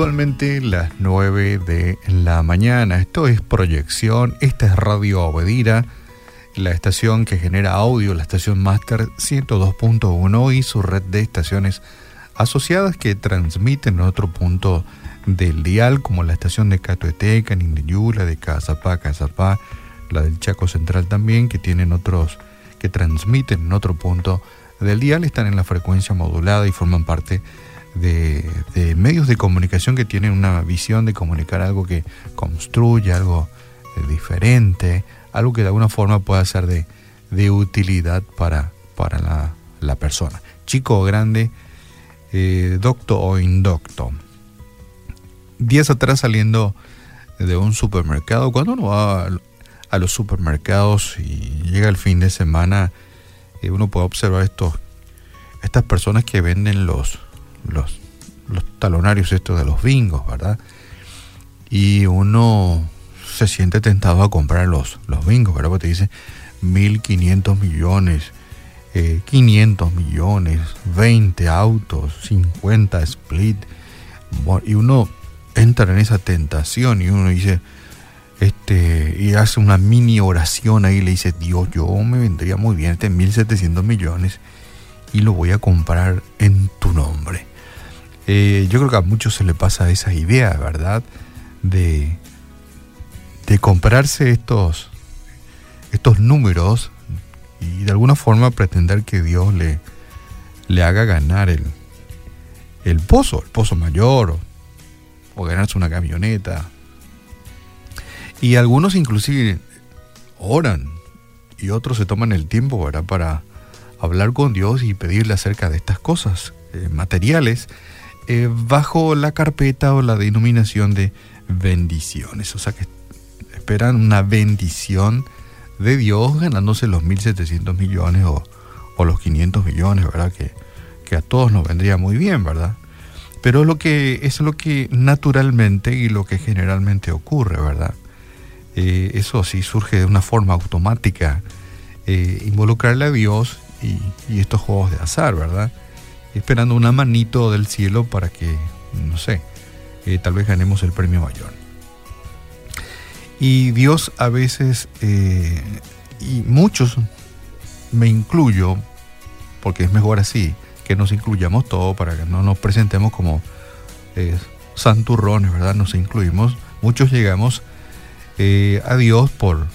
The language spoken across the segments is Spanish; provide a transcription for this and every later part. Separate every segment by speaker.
Speaker 1: puntualmente las 9 de la mañana. Esto es proyección, esta es Radio Obedira, la estación que genera audio, la estación Master 102.1 y su red de estaciones asociadas que transmiten en otro punto del dial, como la estación de Catoeteca, Nindeyula, de Cazapá, Cazapá, la del Chaco Central también, que tienen otros, que transmiten en otro punto del dial, están en la frecuencia modulada y forman parte medios de comunicación que tienen una visión de comunicar algo que construye, algo eh, diferente, algo que de alguna forma pueda ser de, utilidad para, para la, persona. Chico o grande, eh, docto o indocto. Días atrás saliendo de un supermercado, cuando uno va a, los supermercados y llega el fin de semana, eh, uno puede observar estos, estas personas que venden los, los, los talonarios estos de los bingos, ¿verdad? Y uno se siente tentado a comprar los, los bingos, ¿verdad? Porque te dice 1.500 millones, 500 eh, millones, 20 autos, 50 split. Y uno entra en esa tentación y uno dice, este, y hace una mini oración ahí y le dice, Dios, yo me vendría muy bien este 1.700 millones y lo voy a comprar en tu nombre. Eh, yo creo que a muchos se le pasa esa idea, ¿verdad? De, de comprarse estos, estos números y de alguna forma pretender que Dios le, le haga ganar el, el pozo, el pozo mayor, o, ganarse una camioneta. Y algunos inclusive oran y otros se toman el tiempo ¿verdad? para hablar con Dios y pedirle acerca de estas cosas eh, materiales eh, bajo la carpeta o la denominación de bendiciones. O sea que esperan una bendición de Dios ganándose los 1.700 millones o, los 500 millones, ¿verdad? Que, que a todos nos vendría muy bien, ¿verdad? Pero lo que, es lo que naturalmente y lo que generalmente ocurre, ¿verdad? Eh, eso sí surge de una forma automática, eh, involucrarle a Dios y, estos juegos de azar, ¿verdad? Esperando una manito del cielo para que, no sé, eh, tal vez ganemos el premio mayor. Y Dios a veces, eh, y muchos, me incluyo, porque es mejor así, que nos incluyamos todos para que no nos presentemos como eh, santurrones, ¿verdad? Nos incluimos. Muchos llegamos a Dios por,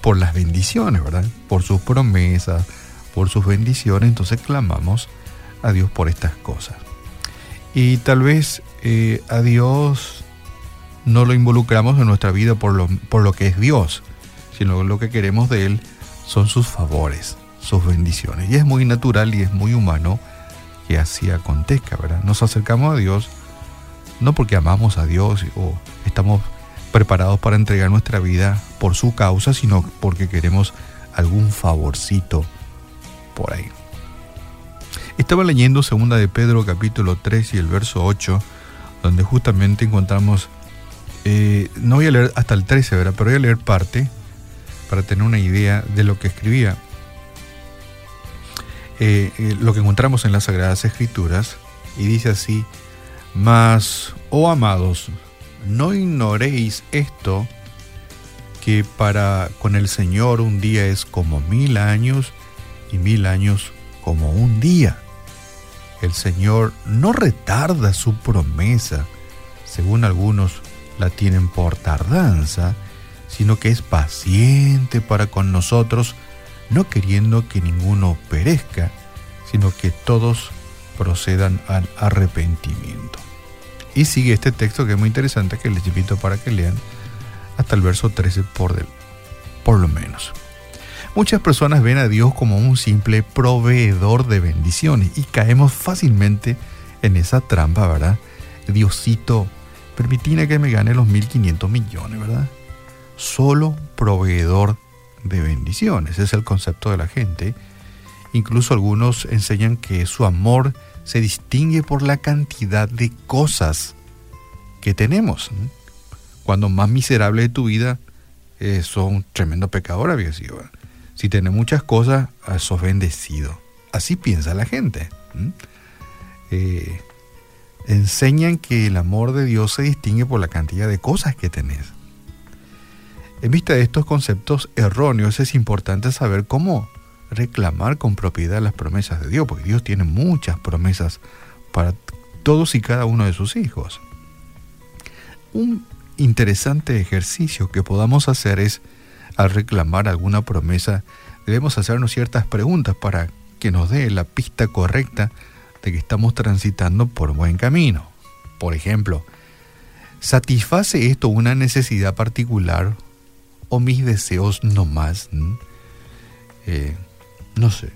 Speaker 1: por las bendiciones, ¿verdad? Por sus promesas, por sus bendiciones. Entonces clamamos a Dios por estas cosas. Y tal vez eh, a Dios no lo involucramos en nuestra vida por lo, por lo que es Dios, sino lo que queremos de Él son sus favores, sus bendiciones. Y es muy natural y es muy humano que así acontezca, ¿verdad? Nos acercamos a Dios no porque amamos a Dios o estamos preparados para entregar nuestra vida por su causa, sino porque queremos algún favorcito por ahí. Estaba leyendo segunda de Pedro capítulo 3 y el verso 8, donde justamente encontramos, eh, no voy a leer hasta el 13, ¿verdad? pero voy a leer parte para tener una idea de lo que escribía. Eh, eh, lo que encontramos en las Sagradas Escrituras, y dice así, mas, oh amados, no ignoréis esto, que para con el Señor un día es como mil años y mil años como un día el Señor no retarda su promesa, según algunos la tienen por tardanza, sino que es paciente para con nosotros, no queriendo que ninguno perezca, sino que todos procedan al arrepentimiento. Y sigue este texto que es muy interesante, que les invito para que lean hasta el verso 13 por, del, por lo menos. Muchas personas ven a Dios como un simple proveedor de bendiciones y caemos fácilmente en esa trampa, ¿verdad? Diosito, permitine que me gane los 1.500 millones, ¿verdad? Solo proveedor de bendiciones, es el concepto de la gente. Incluso algunos enseñan que su amor se distingue por la cantidad de cosas que tenemos. Cuando más miserable de tu vida, eh, son tremendo pecador había sido. Si tiene muchas cosas, sos bendecido. Así piensa la gente. Eh, enseñan que el amor de Dios se distingue por la cantidad de cosas que tenés. En vista de estos conceptos erróneos es importante saber cómo reclamar con propiedad las promesas de Dios, porque Dios tiene muchas promesas para todos y cada uno de sus hijos. Un interesante ejercicio que podamos hacer es, al reclamar alguna promesa, debemos hacernos ciertas preguntas para que nos dé la pista correcta de que estamos transitando por buen camino. Por ejemplo, ¿satisface esto una necesidad particular o mis deseos no más? Eh, no sé.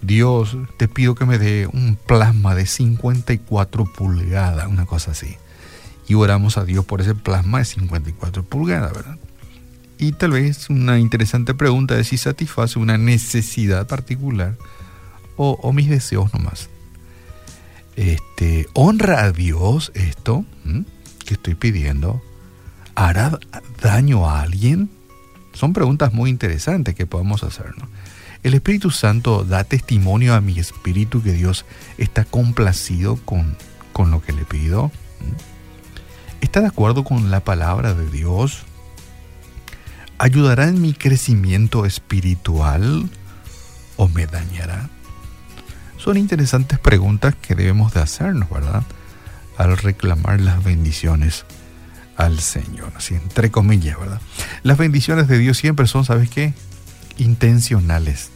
Speaker 1: Dios, te pido que me dé un plasma de 54 pulgadas, una cosa así. Y oramos a Dios por ese plasma de 54 pulgadas, ¿verdad? Y tal vez una interesante pregunta es si satisface una necesidad particular o, mis deseos nomás. Este, ¿Honra a Dios esto que estoy pidiendo? ¿Hará daño a alguien? Son preguntas muy interesantes que podemos hacernos. El Espíritu Santo da testimonio a mi espíritu que Dios está complacido con, con lo que le pido. ¿Está de acuerdo con la palabra de Dios? ¿Ayudará en mi crecimiento espiritual o me dañará? Son interesantes preguntas que debemos de hacernos, ¿verdad? Al reclamar las bendiciones al Señor, así entre comillas, ¿verdad? Las bendiciones de Dios siempre son, ¿sabes qué? Intencionales.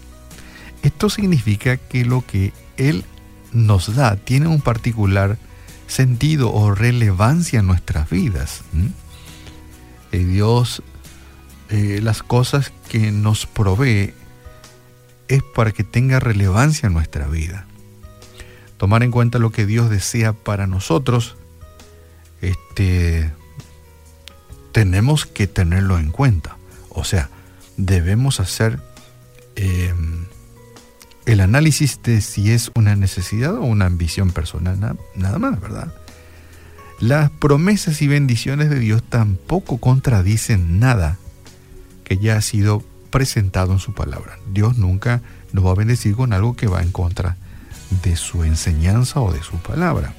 Speaker 1: Esto significa que lo que Él nos da tiene un particular sentido o relevancia en nuestras vidas. Eh, Dios, eh, las cosas que nos provee es para que tenga relevancia en nuestra vida. Tomar en cuenta lo que Dios desea para nosotros, este, tenemos que tenerlo en cuenta. O sea, debemos hacer em, el análisis de si es una necesidad o una ambición personal, nada más, ¿verdad? Las promesas y bendiciones de Dios tampoco contradicen nada que ya ha sido presentado en su palabra. Dios nunca nos va a bendecir con algo que va en contra de su enseñanza o de su palabra.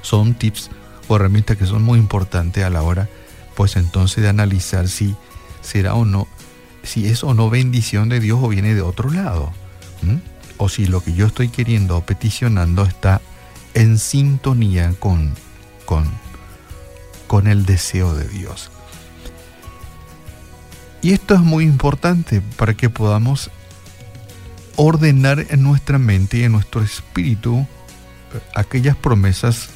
Speaker 1: Son tips o herramientas que son muy importantes a la hora, pues entonces de analizar si será o no, si es o no bendición de Dios o viene de otro lado. O si lo que yo estoy queriendo o peticionando está en sintonía con, con, con el deseo de Dios. Y esto es muy importante para que podamos ordenar en nuestra mente y en nuestro espíritu eh, aquellas promesas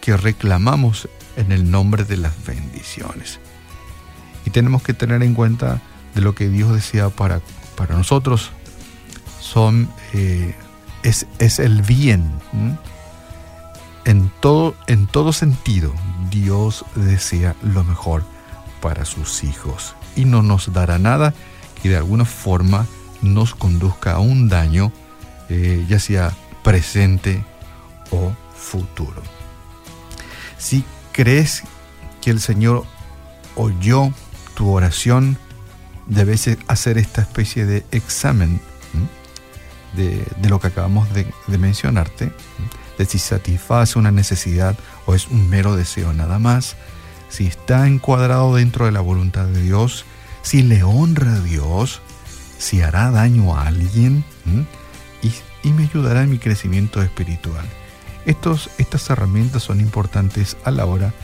Speaker 1: que reclamamos en el nombre de las bendiciones. Y tenemos que tener en cuenta de lo que Dios desea para, para nosotros. Son, eh, es, es, el bien. En todo, en todo sentido, Dios desea lo mejor para sus hijos y no nos dará nada que de alguna forma nos conduzca a un daño, eh, ya sea presente o futuro. Si crees que el Señor oyó tu oración, debes hacer esta especie de examen de, lo que acabamos de, de mencionarte, de si satisface una necesidad o es un mero deseo nada más si está encuadrado dentro de la voluntad de Dios, si le honra a Dios, si hará daño a alguien y, me ayudará en mi crecimiento espiritual. Estos, estas herramientas son importantes a la hora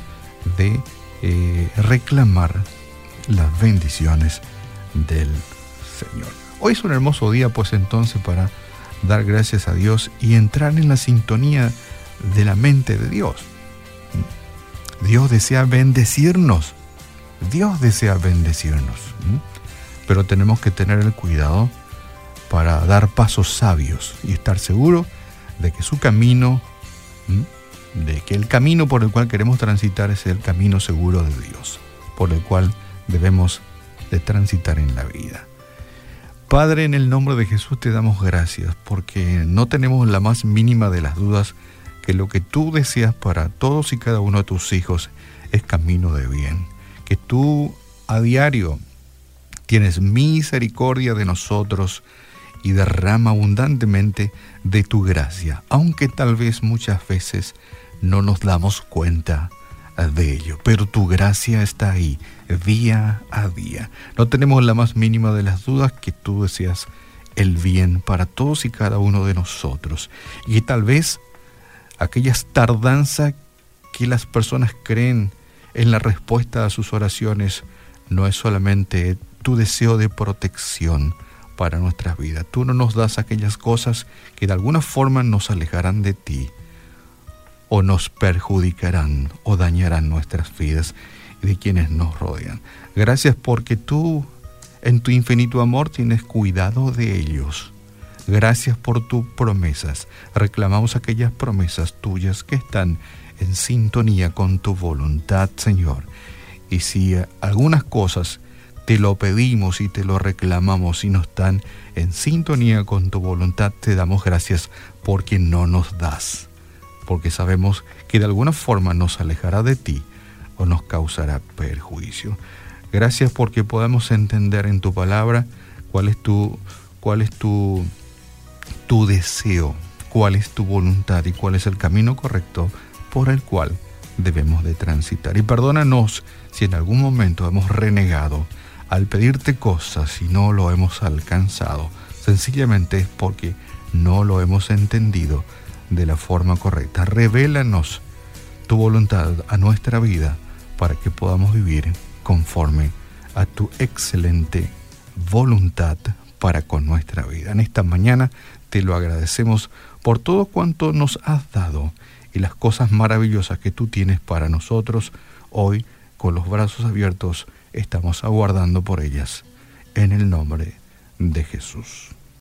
Speaker 1: de eh, reclamar las bendiciones del Señor. Hoy es un hermoso día pues entonces para dar gracias a Dios y entrar en la sintonía de la mente de Dios. Dios desea bendecirnos. Dios desea bendecirnos. Pero tenemos que tener el cuidado para dar pasos sabios y estar seguro de que su camino, de que el camino por el cual queremos transitar es el camino seguro de Dios, por el cual debemos de transitar en la vida. Padre, en el nombre de Jesús te damos gracias porque no tenemos la más mínima de las dudas que lo que tú deseas para todos y cada uno de tus hijos es camino de bien. Que tú a diario tienes misericordia de nosotros y derrama abundantemente de tu gracia, aunque tal vez muchas veces no nos damos cuenta de ello, pero tu gracia está ahí día a día. No tenemos la más mínima de las dudas que tú deseas el bien para todos y cada uno de nosotros. Y tal vez aquellas tardanza que las personas creen en la respuesta a sus oraciones no es solamente tu deseo de protección para nuestras vidas. Tú no nos das aquellas cosas que de alguna forma nos alejarán de ti o nos perjudicarán o dañarán nuestras vidas y de quienes nos rodean. Gracias porque tú en tu infinito amor tienes cuidado de ellos. Gracias por tus promesas. Reclamamos aquellas promesas tuyas que están en sintonía con tu voluntad, Señor. Y si algunas cosas te lo pedimos y te lo reclamamos y no están en sintonía con tu voluntad, te damos gracias porque no nos das, porque sabemos que de alguna forma nos alejará de ti o nos causará perjuicio. Gracias porque podemos entender en tu palabra cuál es tu, cuál es tu, tu deseo, cuál es tu voluntad y cuál es el camino correcto por el cual debemos de transitar. Y perdónanos si en algún momento hemos renegado al pedirte cosas y no lo hemos alcanzado. Sencillamente es porque no lo hemos entendido de la forma correcta. Revélanos tu voluntad a nuestra vida para que podamos vivir conforme a tu excelente voluntad para con nuestra vida. En esta mañana te lo agradecemos por todo cuanto nos has dado y las cosas maravillosas que tú tienes para nosotros. Hoy, con los brazos abiertos, estamos aguardando por ellas. En el nombre de Jesús.